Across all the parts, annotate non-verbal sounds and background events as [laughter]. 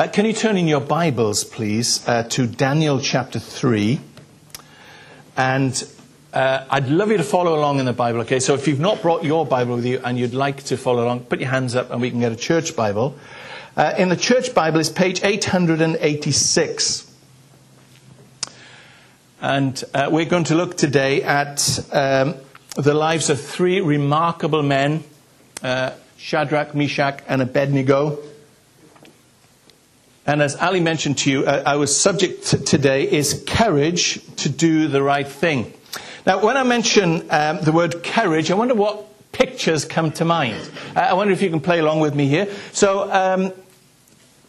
Uh, can you turn in your Bibles, please, uh, to Daniel chapter 3? And uh, I'd love you to follow along in the Bible, okay? So if you've not brought your Bible with you and you'd like to follow along, put your hands up and we can get a church Bible. Uh, in the church Bible, it's page 886. And uh, we're going to look today at um, the lives of three remarkable men uh, Shadrach, Meshach, and Abednego. And as Ali mentioned to you, uh, our subject today is courage to do the right thing. Now, when I mention um, the word courage, I wonder what pictures come to mind. Uh, I wonder if you can play along with me here. So, um,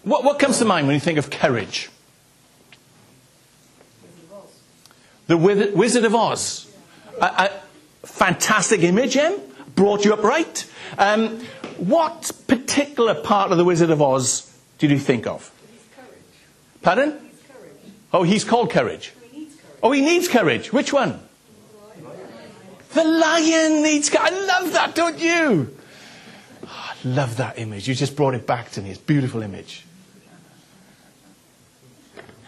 what, what comes to mind when you think of courage? The Wizard of Oz. A, a fantastic image, Em. Brought you up right. Um, what particular part of the Wizard of Oz did you think of? Pardon? Oh, he's called courage. Oh, he needs courage. Which one? The lion needs courage. I love that, don't you? Oh, I love that image. You just brought it back to me. It's a beautiful image.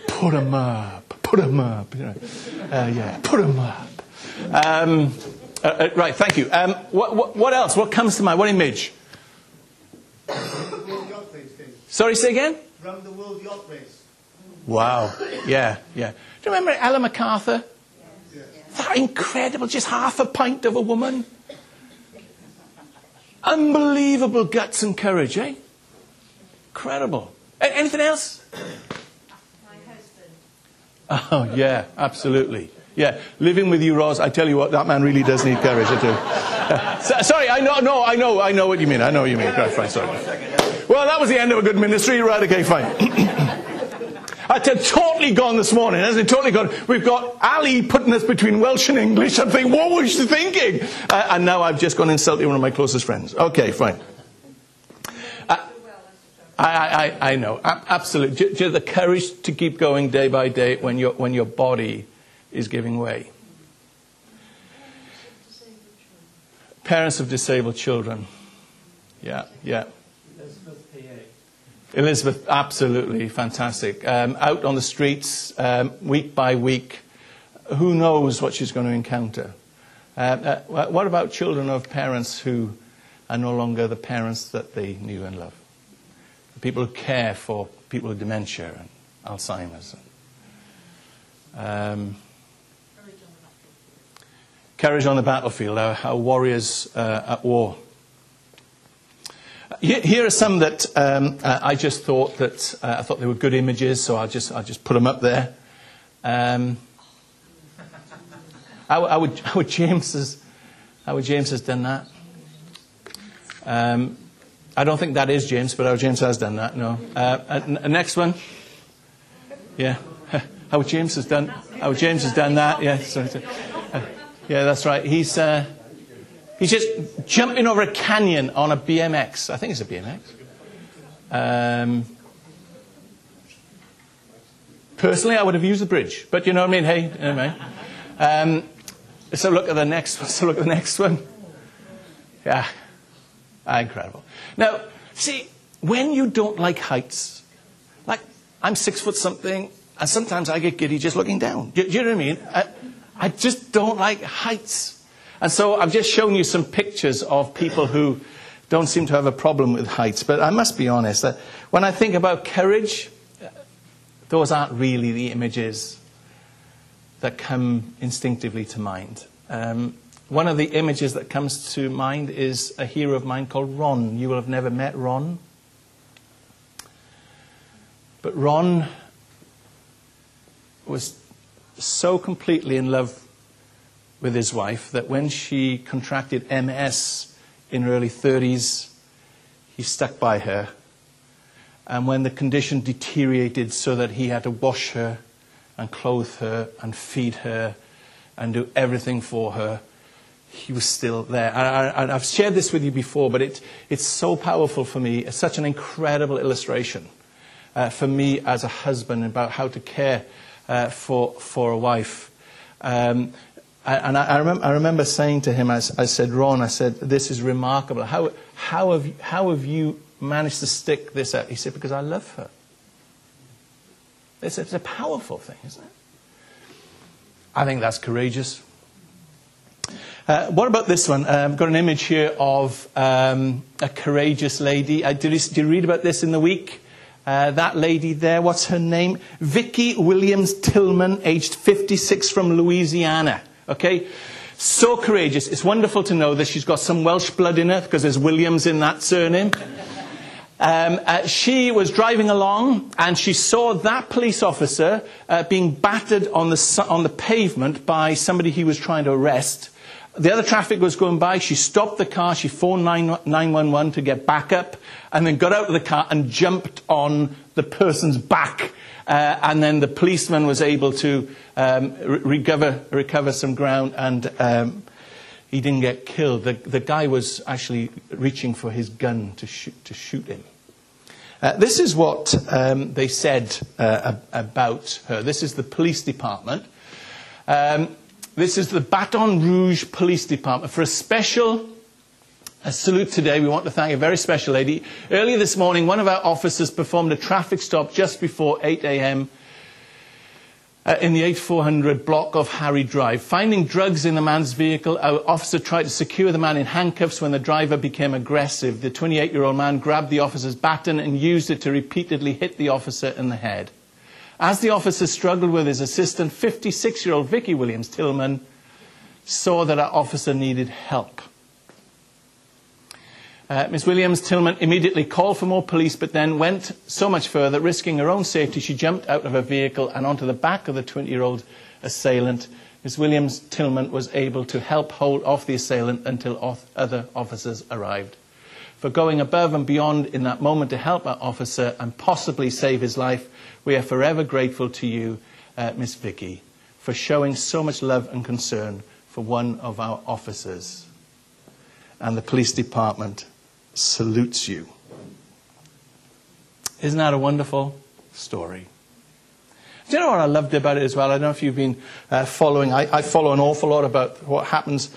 Put him up. Put him up. Uh, yeah, put him up. Um, uh, uh, right, thank you. Um, what, what, what, else? What comes to mind? What image? Sorry, say again? From the World Yacht Race. Wow. Yeah, yeah. Do you remember Ellen MacArthur? Yes. That incredible, just half a pint of a woman. Unbelievable guts and courage, eh? Incredible. A- anything else? My husband. Oh, yeah, absolutely. Yeah, living with you, Roz, I tell you what, that man really does need courage, I do. [laughs] So- sorry, I know, no, I know, I know what you mean. I know what you mean. Right, fine, sorry. Well, that was the end of a good ministry. Right, okay, fine. [clears throat] I said, totally gone this morning, hasn't it? Totally gone. We've got Ali putting us between Welsh and English. I'm thinking, what was she thinking? Uh, and now I've just gone and insulted one of my closest friends. Okay, fine. Uh, I, I, I know, absolutely. J- Just the courage to keep going day by day when your, when your body is giving way. Parents of disabled children. Yeah, yeah. Elizabeth, absolutely fantastic. Um, out on the streets, um, week by week, who knows what she's going to encounter? Uh, uh, what about children of parents who are no longer the parents that they knew and loved? People who care for people with dementia and Alzheimer's. Um, courage on the battlefield, our, our warriors uh, at war. Here are some that um, uh, I just thought that uh, I thought they were good images, so I'll just I'll just put them up there. Um, how, how, would, how would James has how would James has done that? Um, I don't think that is James, but how James has done that. No. Uh, uh, n- next one. Yeah. [laughs] How James has done. How James has done that. Yeah. Uh, yeah, that's right. He's. He's just jumping over a canyon on a BMX. I think it's a BMX. Um, personally, I would have used the bridge, but you know what I mean. Hey, anyway. Um, so look at the next one. [laughs] So look at the next one. Yeah, ah, incredible. Now, see, when you don't like heights, like I'm six foot something, and sometimes I get giddy just looking down. Do, do you know what I mean? I, I just don't like heights. And so I've just shown you some pictures of people who don't seem to have a problem with heights. But I must be honest that when I think about courage, those aren't really the images that come instinctively to mind. Um, one of the images that comes to mind is a hero of mine called Ron. You will have never met Ron. But Ron was so completely in love with his wife that when she contracted MS in her early 30s, he stuck by her. And when the condition deteriorated so that he had to wash her and clothe her and feed her and do everything for her, he was still there. And I, have shared this with you before, but it, it's so powerful for me. It's such an incredible illustration uh, for me as a husband about how to care uh, for, for a wife. Um, and I, I, remember, I, remember, saying to him, I, I, said, Ron, I said, this is remarkable. How, how, have, how have you managed to stick this out? He said, because I love her. It's, it's a powerful thing, isn't it? I think that's courageous. Uh, what about this one? Uh, I've got an image here of um, a courageous lady. Uh, did, you, did, you, read about this in the week? Uh, that lady there, what's her name? Vicky Williams Tillman, aged 56 from Louisiana. Okay? So courageous. It's wonderful to know that she's got some Welsh blood in her because there's Williams in that surname. Um, uh, she was driving along and she saw that police officer uh, being battered on the, on the pavement by somebody he was trying to arrest. The other traffic was going by. She stopped the car. She phoned 911 to get backup and then got out of the car and jumped on the person's back. Uh, and then the policeman was able to um, re- recover, recover some ground and um, he didn't get killed. The, the guy was actually reaching for his gun to shoot, to shoot him. Uh, this is what um, they said uh, about her. This is the police department. Um, this is the Baton Rouge Police Department. For a special a salute today, we want to thank a very special lady. Earlier this morning, one of our officers performed a traffic stop just before 8 a.m. Uh, in the 8400 block of Harry Drive. Finding drugs in the man's vehicle, our officer tried to secure the man in handcuffs when the driver became aggressive. The 28 year old man grabbed the officer's baton and used it to repeatedly hit the officer in the head. As the officer struggled with his assistant, 56 year old Vicky Williams Tillman saw that our officer needed help. Uh, Ms. Williams Tillman immediately called for more police, but then went so much further, risking her own safety. She jumped out of her vehicle and onto the back of the 20 year old assailant. Ms. Williams Tillman was able to help hold off the assailant until other officers arrived. For going above and beyond in that moment to help our officer and possibly save his life, we are forever grateful to you, uh, Miss Vicky, for showing so much love and concern for one of our officers and the police department salutes you. Isn't that a wonderful story? Do you know what I loved about it as well? I don't know if you've been uh, following. I, I, follow an awful lot about what happens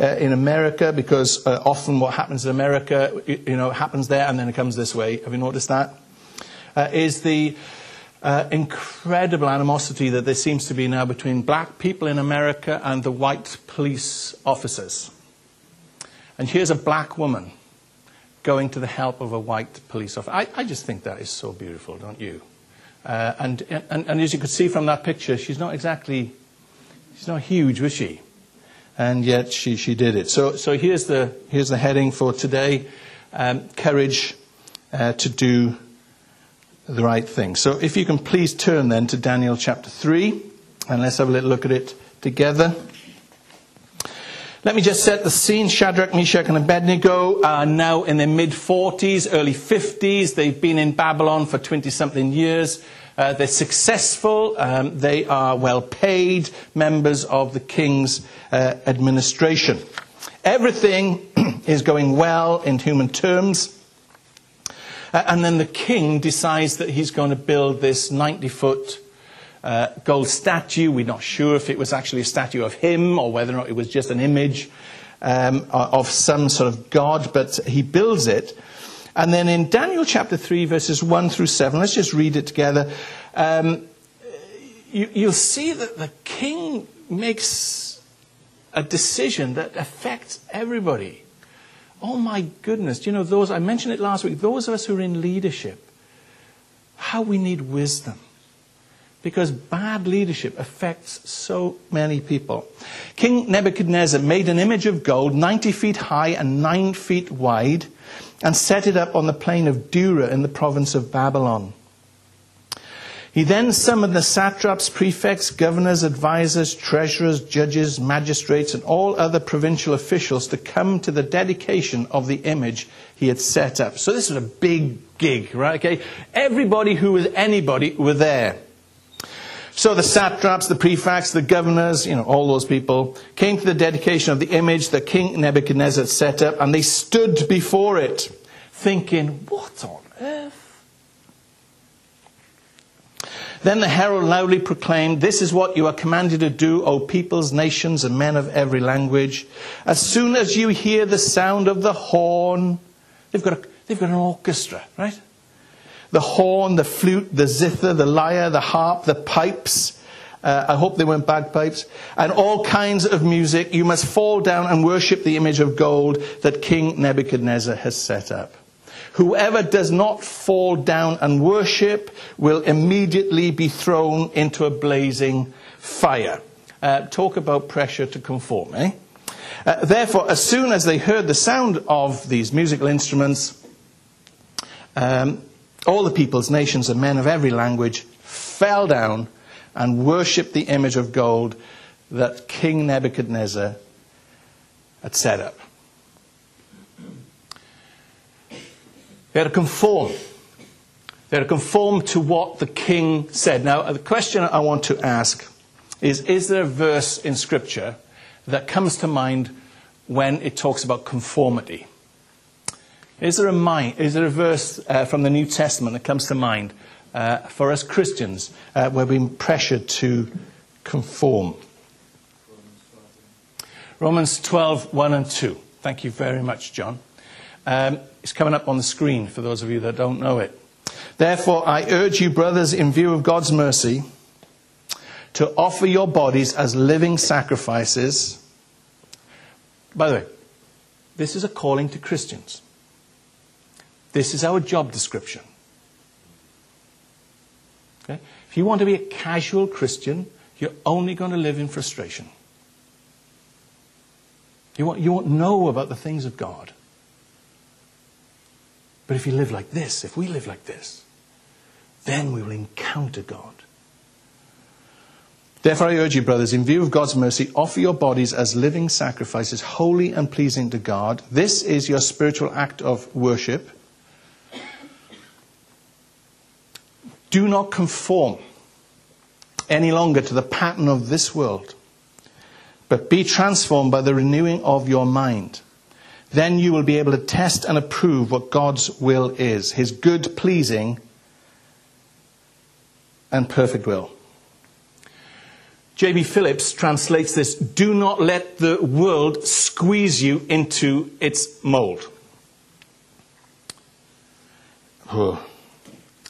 uh, in America because uh, often what happens in America, you know, happens there and then it comes this way. Have you noticed that? Uh, is the uh, incredible animosity that there seems to be now between black people in America and the white police officers. And here's a black woman going to the help of a white police officer. I, I just think that is so beautiful, don't you? Uh, and, and, and, as you could see from that picture, she's not exactly, she's not huge, was she? And yet she, she did it. So, so here's, the, here's the heading for today um, courage uh, to do the right thing. So if you can please turn then to Daniel chapter 3, and let's have a little look at it together. Let me just set the scene. Shadrach, Meshach, and Abednego are now in their mid 40s, early 50s. They've been in Babylon for 20 something years. Uh, they're successful. Um, they are well paid members of the king's uh, administration. Everything [clears throat] is going well in human terms. Uh, and then the king decides that he's going to build this 90 foot uh, gold statue. We're not sure if it was actually a statue of him or whether or not it was just an image um, of some sort of god, but he builds it. And then in Daniel chapter 3, verses 1 through 7, let's just read it together. Um, you, you'll see that the king makes a decision that affects everybody. Oh my goodness. Do you know those, I mentioned it last week, those of us who are in leadership, how we need wisdom because bad leadership affects so many people. King Nebuchadnezzar made an image of gold 90 feet high and 9 feet wide and set it up on the plain of Dura in the province of Babylon. He then summoned the satraps, prefects, governors, advisors, treasurers, judges, magistrates, and all other provincial officials to come to the dedication of the image he had set up. So this was a big gig, right? Okay. Everybody who was anybody were there. So the satraps, the prefects, the governors, you know, all those people came to the dedication of the image that King Nebuchadnezzar set up, and they stood before it, thinking, What on earth? Then the herald loudly proclaimed, This is what you are commanded to do, O peoples, nations, and men of every language. As soon as you hear the sound of the horn, they've got, a, they've got an orchestra, right? The horn, the flute, the zither, the lyre, the harp, the pipes. Uh, I hope they weren't bagpipes. And all kinds of music. You must fall down and worship the image of gold that King Nebuchadnezzar has set up. Whoever does not fall down and worship will immediately be thrown into a blazing fire. Uh, talk about pressure to conform, eh? Uh, therefore, as soon as they heard the sound of these musical instruments, um, all the peoples, nations, and men of every language fell down and worshipped the image of gold that King Nebuchadnezzar had set up. They had to conform. They had to conform to what the king said. Now, the question I want to ask is Is there a verse in Scripture that comes to mind when it talks about conformity? Is there a, mind, is there a verse uh, from the New Testament that comes to mind uh, for us Christians uh, where we're being pressured to conform? Romans 12, 1 and 2. Thank you very much, John. Um, it's coming up on the screen for those of you that don't know it. Therefore, I urge you, brothers, in view of God's mercy, to offer your bodies as living sacrifices. By the way, this is a calling to Christians. This is our job description. Okay? If you want to be a casual Christian, you're only going to live in frustration. You won't, you won't know about the things of God. But if you live like this, if we live like this, then we will encounter God. Therefore, I urge you, brothers, in view of God's mercy, offer your bodies as living sacrifices, holy and pleasing to God. This is your spiritual act of worship. Do not conform any longer to the pattern of this world, but be transformed by the renewing of your mind. Then you will be able to test and approve what God's will is, his good, pleasing, and perfect will. J.B. Phillips translates this Do not let the world squeeze you into its mold.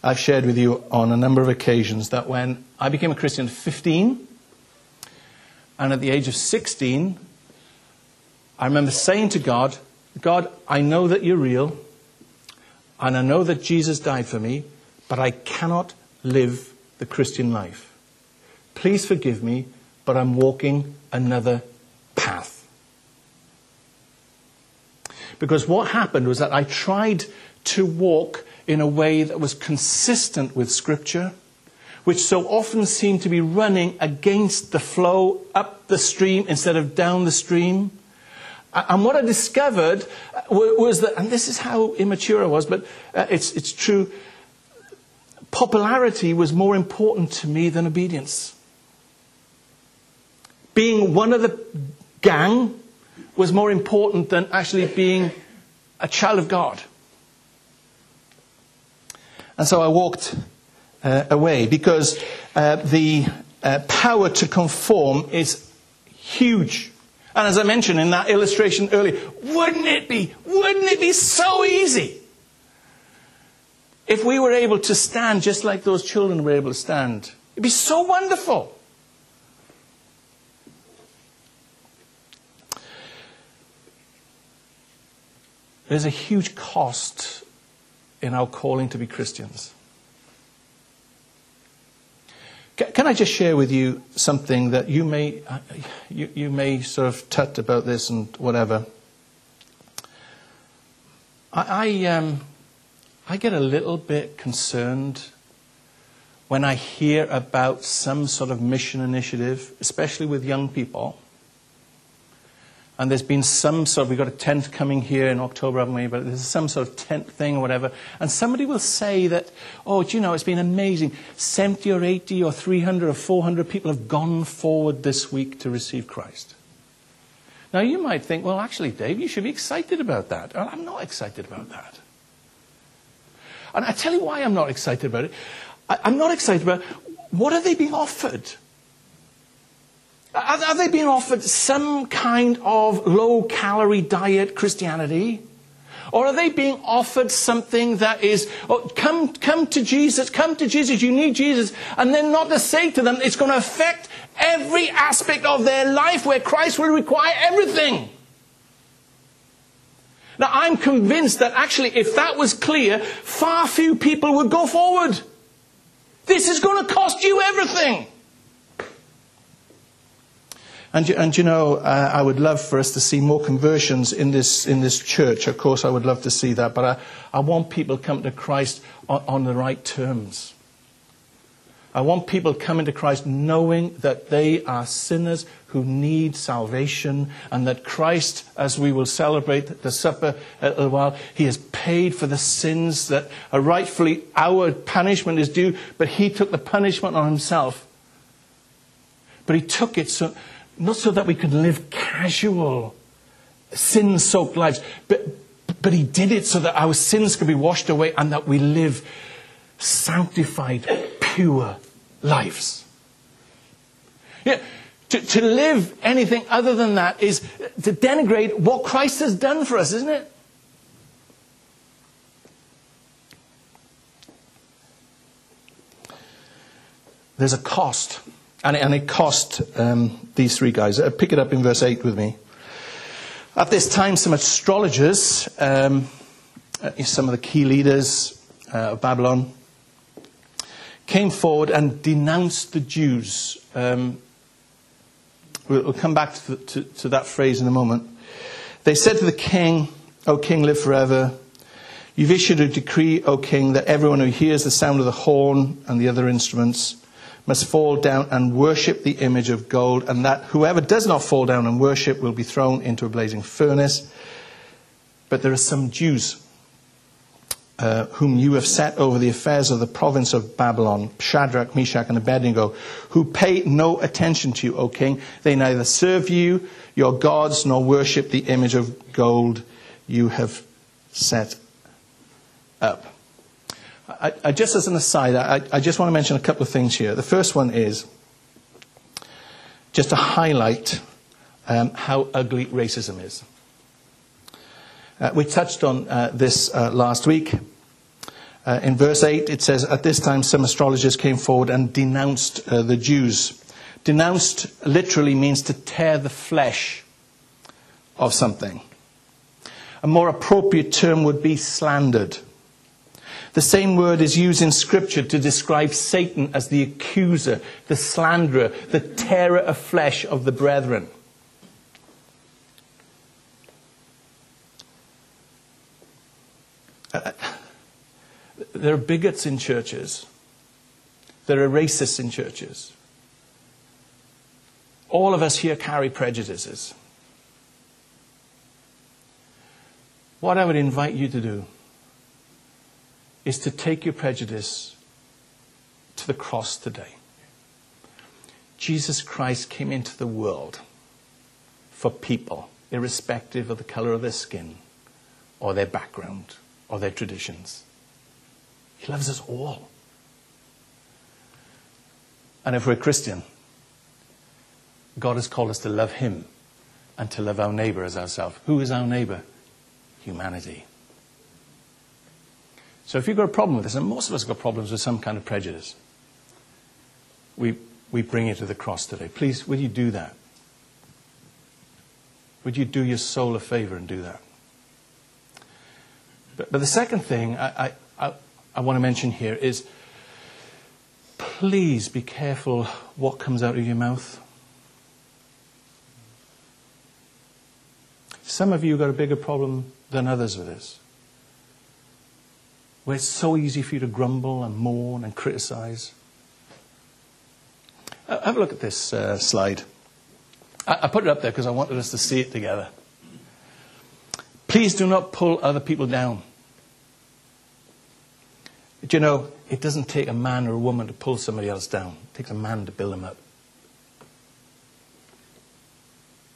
I've shared with you on a number of occasions that when I became a Christian at 15, and at the age of 16, I remember saying to God, God, I know that you're real, and I know that Jesus died for me, but I cannot live the Christian life. Please forgive me, but I'm walking another path. Because what happened was that I tried to walk in a way that was consistent with Scripture, which so often seemed to be running against the flow up the stream instead of down the stream. And what I discovered was that, and this is how immature I was, but uh, it's, it's true, popularity was more important to me than obedience. Being one of the gang was more important than actually being a child of God. And so I walked uh, away because uh, the uh, power to conform is huge. And as I mentioned in that illustration earlier, wouldn't it be, wouldn't it be so easy if we were able to stand just like those children were able to stand? It'd be so wonderful. There's a huge cost in our calling to be Christians. Can I just share with you something that you may, uh, you, you may sort of tut about this and whatever? I, I, um, I get a little bit concerned when I hear about some sort of mission initiative, especially with young people, and there's been some sort of, we've got a tent coming here in October, haven't we? But there's some sort of tent thing or whatever. And somebody will say that, oh, do you know, it's been amazing. 70 or 80 or 300 or 400 people have gone forward this week to receive Christ. Now, you might think, well, actually, Dave, you should be excited about that. Well, I'm not excited about that. And I tell you why I'm not excited about it. I'm not excited about what are they being offered? Are they being offered some kind of low calorie diet Christianity? Or are they being offered something that is, oh, come, come to Jesus, come to Jesus, you need Jesus, and then not to say to them it's going to affect every aspect of their life where Christ will require everything? Now, I'm convinced that actually, if that was clear, far few people would go forward. This is going to cost you everything. And, and you know, uh, I would love for us to see more conversions in this, in this church. Of course, I would love to see that. But I, I want people to come to Christ on, on the right terms. I want people coming to Christ knowing that they are sinners who need salvation and that Christ, as we will celebrate the supper a little while, He has paid for the sins that are rightfully our punishment is due, but He took the punishment on Himself. But He took it so, not so that we could live casual, sin soaked lives, but, but He did it so that our sins could be washed away and that we live sanctified, pure lives. Yeah, to, to live anything other than that is to denigrate what Christ has done for us, isn't it? There's a cost, and it, and it cost um, these three guys. Uh, pick it up in verse 8 with me. At this time, some astrologers, um, uh, some of the key leaders uh, of Babylon, came forward and denounced the Jews. Um, we'll, we'll, come back to, to, to that phrase in a moment. They said to the king, O king, live forever. You've issued a decree, O king, that everyone who hears the sound of the horn and the other instruments must fall down and worship the image of gold, and that whoever does not fall down and worship will be thrown into a blazing furnace. But there are some Jews uh, whom you have set over the affairs of the province of Babylon, Shadrach, Meshach, and Abednego, who pay no attention to you, O king. They neither serve you, your gods, nor worship the image of gold you have set up. I, I, just as an aside, I, I just want to mention a couple of things here. The first one is just to highlight um, how ugly racism is. Uh, we touched on uh, this uh, last week. Uh, in verse 8, it says, At this time, some astrologers came forward and denounced uh, the Jews. Denounced literally means to tear the flesh of something. A more appropriate term would be slandered. The same word is used in Scripture to describe Satan as the accuser, the slanderer, the tearer of flesh of the brethren. Uh, there are bigots in churches. There are racists in churches. All of us here carry prejudices. What I would invite you to do is to take your prejudice to the cross today. Jesus Christ came into the world for people, irrespective of the color of their skin, or their background, or their traditions. He loves us all. And if we're a Christian, God has called us to love Him and to love our neighbor as ourselves. Who is our neighbor? Humanity. So if you've got a problem with this, and most of us have got problems with some kind of prejudice, we, we bring it to the cross today. Please, will you do that? Would you do your soul a favor and do that? But, but the second thing I, I, I, I want to mention here is please be careful what comes out of your mouth. Some of you got a bigger problem than others with this. Where it's so easy for you to grumble and mourn and criticize. Uh, have a look at this uh, slide. I, I put it up there because I wanted us to see it together. Please do not pull other people down. Do you know, it doesn't take a man or a woman to pull somebody else down. It takes a man to build them up.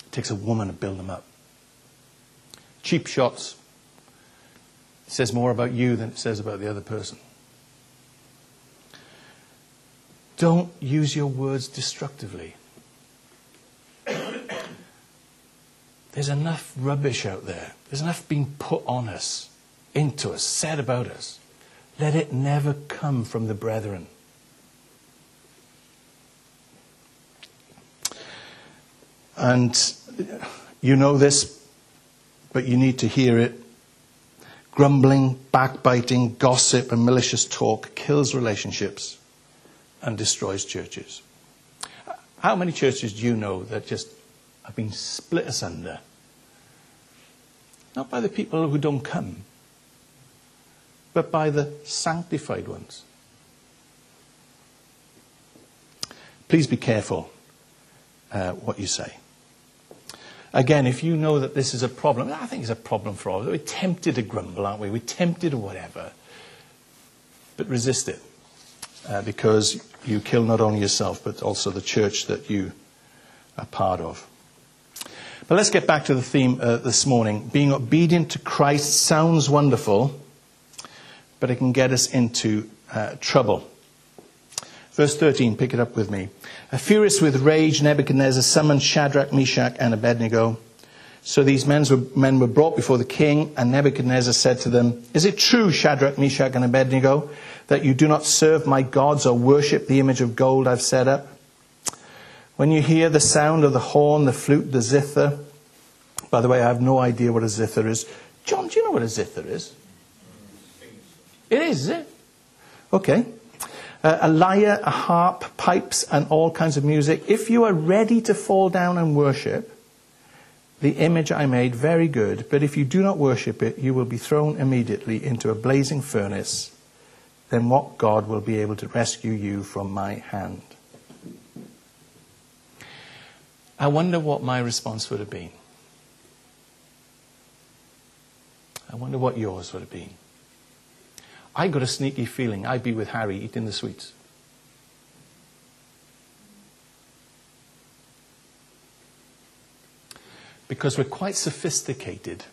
It takes a woman to build them up. Cheap shots. It says more about you than it says about the other person. Don't use your words destructively. There's enough rubbish out there. There's enough being put on us, into us, said about us. Let it never come from the brethren. And you know this, but you need to hear it. Grumbling, backbiting, gossip, and malicious talk kills relationships and destroys churches. How many churches do you know that just have been split asunder? Not by the people who don't come, but by the sanctified ones. Please be careful uh, what you say. Again, if you know that this is a problem, I think it's a problem for all. Of us. We're tempted to grumble, aren't we? We're tempted to whatever. But resist it. Uh, because you kill not only yourself, but also the church that you are part of. But let's get back to the theme uh, this morning. Being obedient to Christ sounds wonderful, but it can get us into uh, trouble. Verse 13, pick it up with me. Furious with rage, Nebuchadnezzar summoned Shadrach, Meshach, and Abednego. So these men were, men were brought before the king, and Nebuchadnezzar said to them, Is it true, Shadrach, Meshach, and Abednego, that you do not serve my gods or worship the image of gold I've set up? When you hear the sound of the horn, the flute, the zither, by the way, I have no idea what a zither is. John, do you know what a zither is? It is, is it? Okay uh, a lyre, a harp, pipes, and all kinds of music. If you are ready to fall down and worship the image I made, very good. But if you do not worship it, you will be thrown immediately into a blazing furnace. Then what God will be able to rescue you from my hand? I wonder what my response would have been. I wonder what yours would have been. I got a sneaky feeling I'd be with Harry eating the sweets. Because we're quite sophisticated.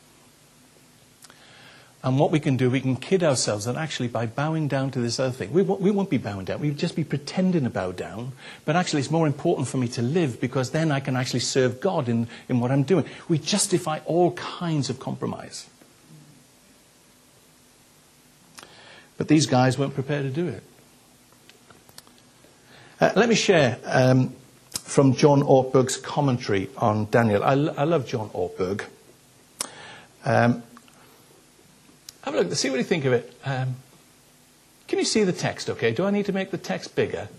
And what we can do, we can kid ourselves that actually by bowing down to this other thing, we won't, we won't be bowing down. We'll just be pretending to bow down. But actually, it's more important for me to live because then I can actually serve God in, in what I'm doing. We justify all kinds of compromise. But these guys weren't prepared to do it. Uh, let me share um, from John Ortberg's commentary on Daniel. I, I love John Ortberg. Um, have a look, see what you think of it. Um, can you see the text okay? Do I need to make the text bigger?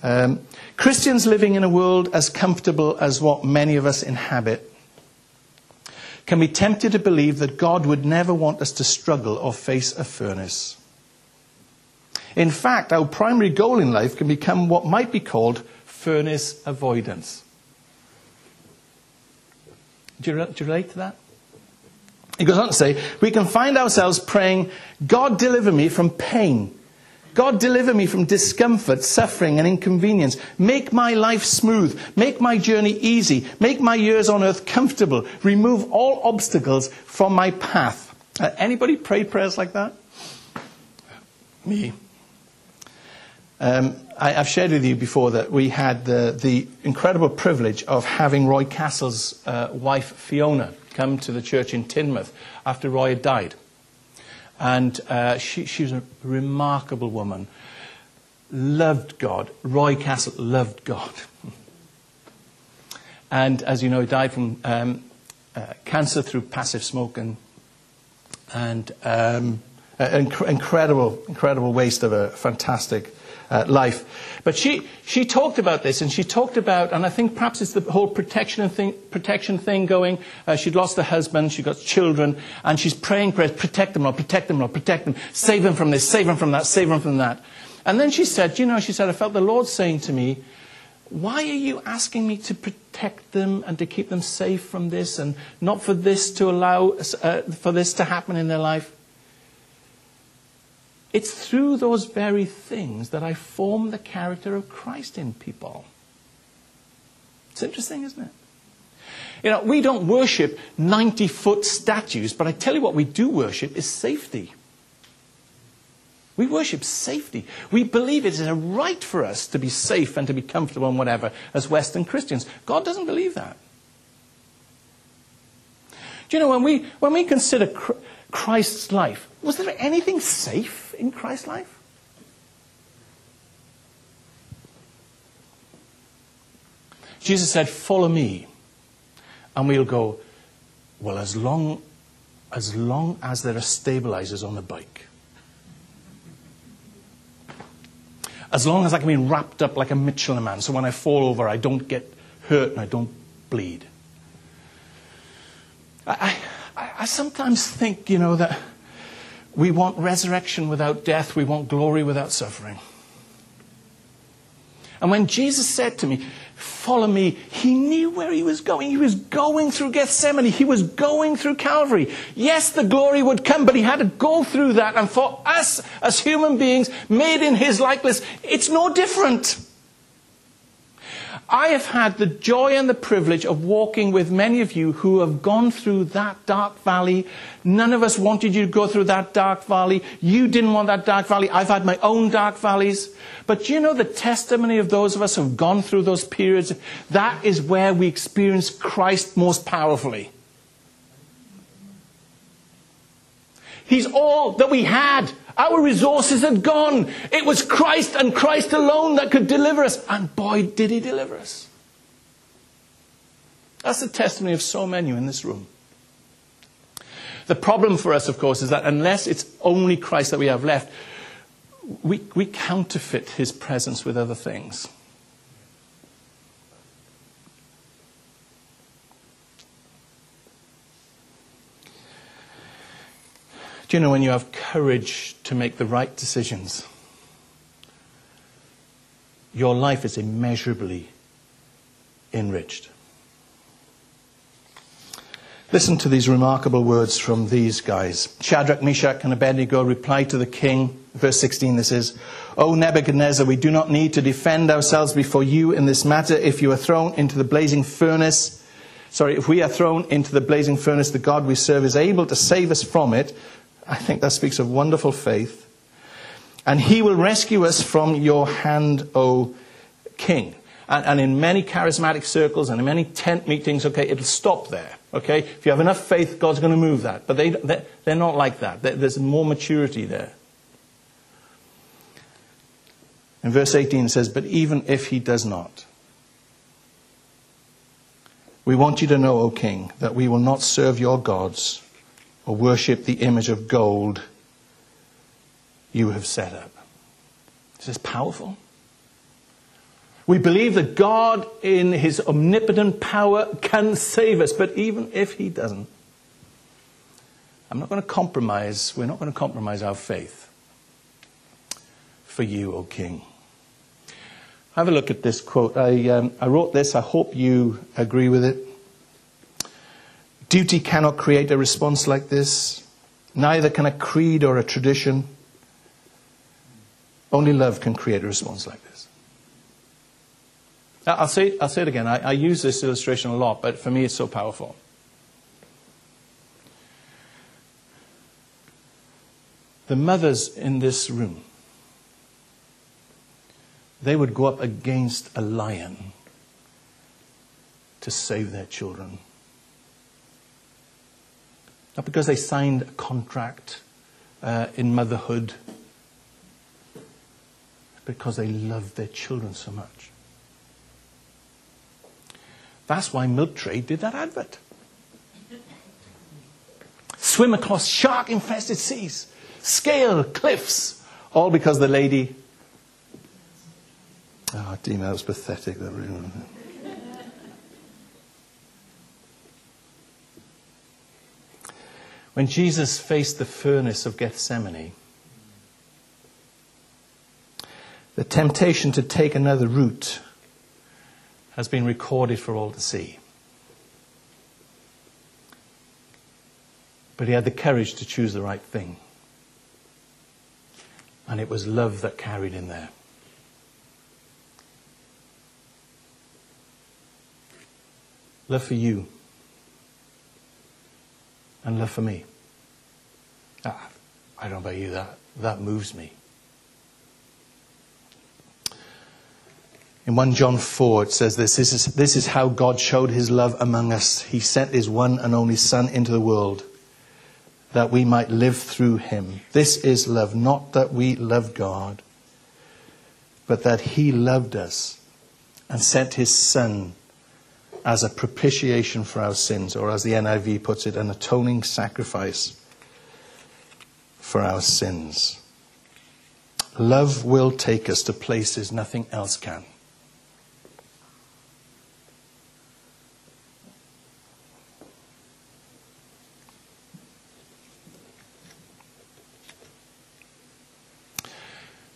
Um, Christians living in a world as comfortable as what many of us inhabit can be tempted to believe that God would never want us to struggle or face a furnace. In fact, our primary goal in life can become what might be called furnace avoidance. Do you, do you relate to that? He goes on to say, we can find ourselves praying, God deliver me from pain God, deliver me from discomfort, suffering, and inconvenience. Make my life smooth. Make my journey easy. Make my years on earth comfortable. Remove all obstacles from my path. Uh, anybody pray prayers like that? Me. Um, I, have shared with you before that we had the, the incredible privilege of having Roy Castle's uh, wife, Fiona, come to the church in Teignmouth after Roy had died. And uh, she, she was a remarkable woman. Loved God. Roy Castle loved God. [laughs] and as you know, he died from um, uh, cancer through passive smoke and, um, inc- incredible, incredible waste of a fantastic uh, life. But she, she talked about this, and she talked about, and I think perhaps it's the whole protection thing, protection thing going. Uh, she'd lost her husband, she got children, and she's praying prayers, protect them, Lord, protect them, Lord, protect them, save them from this, save them from that, save them from that. And then she said, you know, she said, I felt the Lord saying to me, why are you asking me to protect them and to keep them safe from this and not for this to allow, uh, for this to happen in their life? It's through those very things that I form the character of Christ in people. It's interesting, isn't it? You know, we don't worship 90 foot statues, but I tell you what we do worship is safety. We worship safety. We believe it is a right for us to be safe and to be comfortable and whatever as Western Christians. God doesn't believe that. Do you know, when we, when we consider Christ's life, was there anything safe in Christ's life? Jesus said, Follow me. And we'll go, Well, as long as, long as there are stabilizers on the bike, as long as I can be wrapped up like a Michelin man, so when I fall over, I don't get hurt and I don't bleed. I, I, I sometimes think, you know, that we want resurrection without death, we want glory without suffering. And when Jesus said to me, Follow me, he knew where he was going. He was going through Gethsemane, he was going through Calvary. Yes, the glory would come, but he had to go through that. And for us as human beings, made in his likeness, it's no different. I have had the joy and the privilege of walking with many of you who have gone through that dark valley. None of us wanted you to go through that dark valley. You didn't want that dark valley. I've had my own dark valleys. But you know the testimony of those of us who've gone through those periods? That is where we experience Christ most powerfully. He's all that we had. Our resources had gone. It was Christ and Christ alone that could deliver us. And boy, did he deliver us. That's the testimony of so many in this room. The problem for us, of course, is that unless it's only Christ that we have left, we, we counterfeit his presence with other things. Do you know when you have courage to make the right decisions? Your life is immeasurably enriched. Listen to these remarkable words from these guys. Shadrach, Meshach, and Abednego replied to the king. Verse 16, this is, O Nebuchadnezzar, we do not need to defend ourselves before you in this matter. If you are thrown into the blazing furnace, sorry, if we are thrown into the blazing furnace, the God we serve is able to save us from it. I think that speaks of wonderful faith. And he will rescue us from your hand, O king. And, and, in many charismatic circles and in many tent meetings, okay, it'll stop there. Okay? If you have enough faith, God's going to move that. But they, they're not like that. There's more maturity there. In verse 18 says, But even if he does not, we want you to know, O king, that we will not serve your gods or worship the image of gold you have set up. This is powerful. We believe that God, in his omnipotent power, can save us, but even if he doesn't, I'm not going to compromise, we're not going to compromise our faith for you, O King. Have a look at this quote. I, um, I wrote this, I hope you agree with it. Duty cannot create a response like this. Neither can a creed or a tradition. Only love can create a response like this. I'll say, I'll say it again. I, I use this illustration a lot, but for me it's so powerful. The mothers in this room, they would go up against a lion to save their children. Not because they signed a contract uh, in motherhood, because they loved their children so much. That's why Milk Tray did that advert. Swim across shark infested seas, scale cliffs, all because the lady. Oh, Dina, that was pathetic. That really When Jesus faced the furnace of Gethsemane, the temptation to take another route has been recorded for all to see. But he had the courage to choose the right thing. And it was love that carried him there. Love for you and love for me. Ah, I don't know about you, that, that moves me. In 1 John 4, it says this this is, this is how God showed his love among us. He sent his one and only Son into the world that we might live through him. This is love, not that we love God, but that he loved us and sent his Son as a propitiation for our sins, or as the NIV puts it, an atoning sacrifice for our sins. Love will take us to places nothing else can.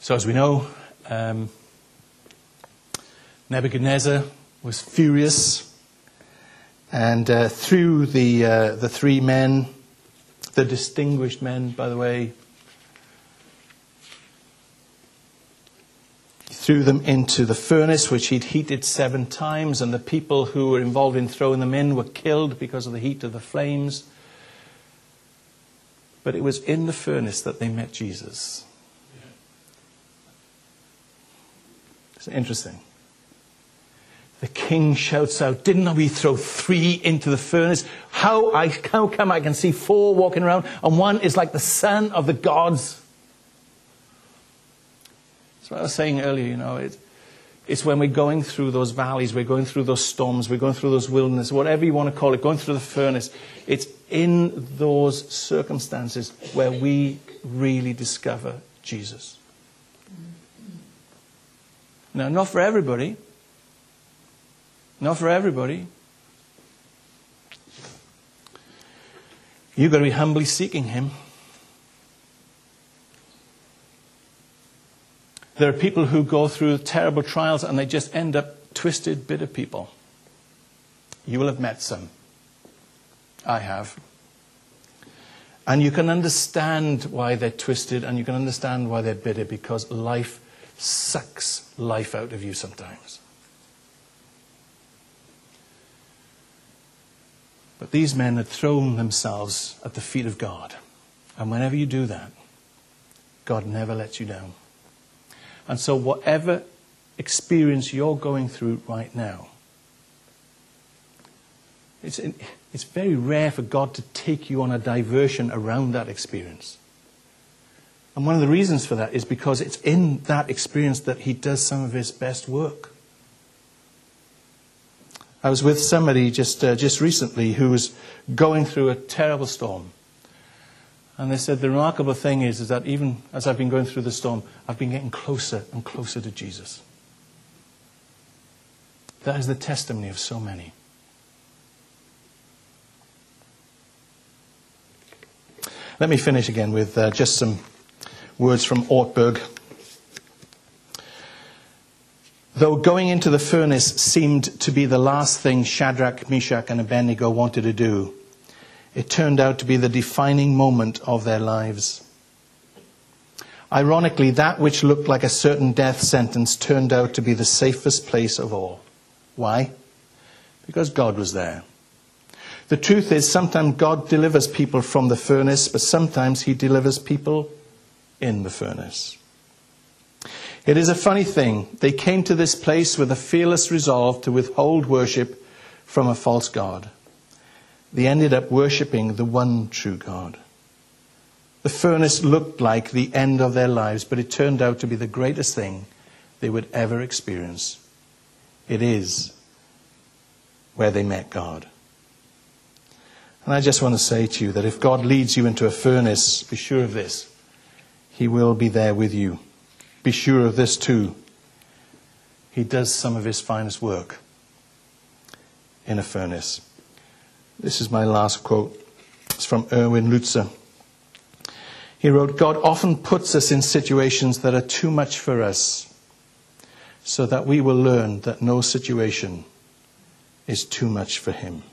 So, as we know, um, Nebuchadnezzar was furious, and uh, through the, uh, the three men, the distinguished men, by the way, threw them into the furnace, which he'd heated seven times, and the people who were involved in throwing them in were killed because of the heat of the flames. But it was in the furnace that they met Jesus. It's interesting. The king shouts out, Didn't we throw three into the furnace? How, I, how come I can see four walking around and one is like the son of the gods? That's what I was saying earlier, you know. It, it's when we're going through those valleys, we're going through those storms, we're going through those wilderness, whatever you want to call it, going through the furnace. It's in those circumstances where we really discover Jesus. Now, not for everybody. Not for everybody. You've got to be humbly seeking Him. There are people who go through terrible trials and they just end up twisted, bitter people. You will have met some. I have. And you can understand why they're twisted and you can understand why they're bitter because life sucks life out of you sometimes. But these men had thrown themselves at the feet of God. And whenever you do that, God never lets you down. And so, whatever experience you're going through right now, it's, it's very rare for God to take you on a diversion around that experience. And one of the reasons for that is because it's in that experience that He does some of His best work. I was with somebody just, uh, just recently who was going through a terrible storm. And they said the remarkable thing is, is that even as I've been going through the storm, I've been getting closer and closer to Jesus. That is the testimony of so many. Let me finish again with uh, just some words from Ortberg. Though going into the furnace seemed to be the last thing Shadrach, Meshach, and Abednego wanted to do, it turned out to be the defining moment of their lives. Ironically, that which looked like a certain death sentence turned out to be the safest place of all. Why? Because God was there. The truth is, sometimes God delivers people from the furnace, but sometimes He delivers people in the furnace. It is a funny thing. They came to this place with a fearless resolve to withhold worship from a false God. They ended up worshipping the one true God. The furnace looked like the end of their lives, but it turned out to be the greatest thing they would ever experience. It is where they met God. And I just want to say to you that if God leads you into a furnace, be sure of this. He will be there with you. Be sure of this too. He does some of his finest work in a furnace. This is my last quote. It's from Erwin Lutzer. He wrote, God often puts us in situations that are too much for us so that we will learn that no situation is too much for him.